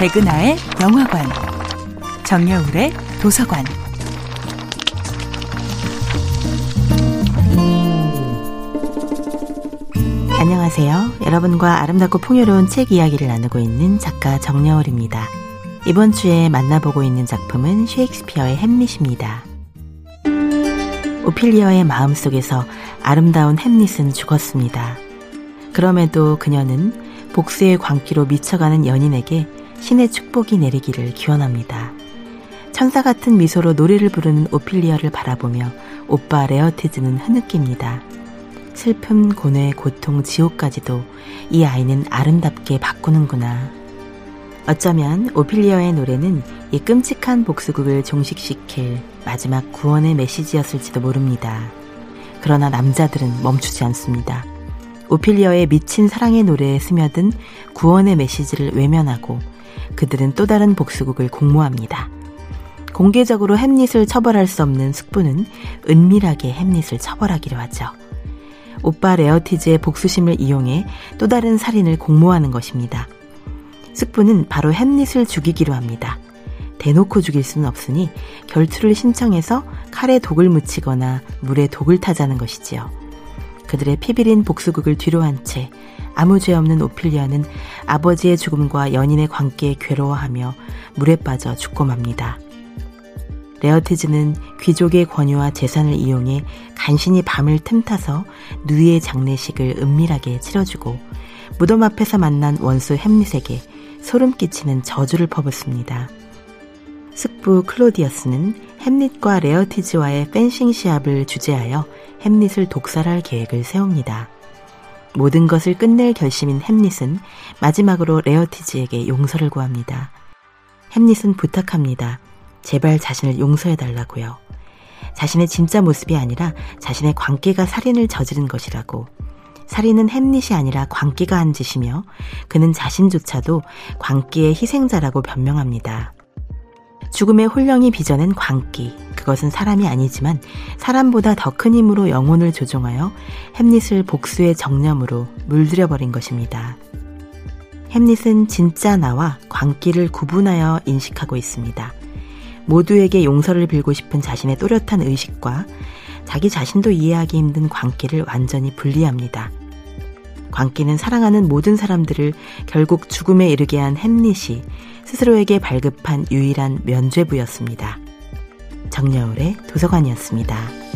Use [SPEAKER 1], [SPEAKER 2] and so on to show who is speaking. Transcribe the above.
[SPEAKER 1] 백은하의 영화관, 정여울의 도서관.
[SPEAKER 2] 안녕하세요. 여러분과 아름답고 풍요로운 책 이야기를 나누고 있는 작가 정여울입니다. 이번 주에 만나보고 있는 작품은 셰익스피어의 햄릿입니다. 오피리어의 마음 속에서 아름다운 햄릿은 죽었습니다. 그럼에도 그녀는 복수의 광기로 미쳐가는 연인에게 신의 축복이 내리기를 기원합니다. 천사 같은 미소로 노래를 부르는 오피리어를 바라보며 오빠 레어티즈는 흐느낍니다. 슬픔, 고뇌, 고통, 지옥까지도 이 아이는 아름답게 바꾸는구나. 어쩌면 오피리어의 노래는 이 끔찍한 복수극을 종식시킬 마지막 구원의 메시지였을지도 모릅니다. 그러나 남자들은 멈추지 않습니다. 오피리어의 미친 사랑의 노래에 스며든 구원의 메시지를 외면하고 그들은 또 다른 복수극을 공모합니다. 공개적으로 햄릿을 처벌할 수 없는 숙부는 은밀하게 햄릿을 처벌하기로 하죠. 오빠 레어티즈의 복수심을 이용해 또 다른 살인을 공모하는 것입니다. 숙부는 바로 햄릿을 죽이기로 합니다. 대놓고 죽일 수는 없으니 결투를 신청해서 칼에 독을 묻히거나 물에 독을 타자는 것이지요. 그들의 피비린 복수극을 뒤로한 채 아무 죄 없는 오피리아는 아버지의 죽음과 연인의 관계에 괴로워하며 물에 빠져 죽고 맙니다. 레어티즈는 귀족의 권유와 재산을 이용해 간신히 밤을 틈타서 누이의 장례식을 은밀하게 치러주고 무덤 앞에서 만난 원수 햄릿에게 소름 끼치는 저주를 퍼붓습니다. 숙부 클로디어스는 햄릿과 레어티즈와의 펜싱 시합을 주재하여 햄릿을 독살할 계획을 세웁니다. 모든 것을 끝낼 결심인 햄릿은 마지막으로 레어티즈에게 용서를 구합니다. 햄릿은 부탁합니다. 제발 자신을 용서해달라고요. 자신의 진짜 모습이 아니라 자신의 광기가 살인을 저지른 것이라고. 살인은 햄릿이 아니라 광기가 한 짓이며 그는 자신조차도 광기의 희생자라고 변명합니다. 죽음의 홀령이 빚어낸 광기. 그것은 사람이 아니지만 사람보다 더 큰 힘으로 영혼을 조종하여 햄릿을 복수의 정념으로 물들여버린 것입니다. 햄릿은 진짜 나와 광기를 구분하여 인식하고 있습니다. 모두에게 용서를 빌고 싶은 자신의 또렷한 의식과 자기 자신도 이해하기 힘든 광기를 완전히 분리합니다. 광기는 사랑하는 모든 사람들을 결국 죽음에 이르게 한 햄릿이 스스로에게 발급한 유일한 면죄부였습니다. 정여울의 도서관이었습니다.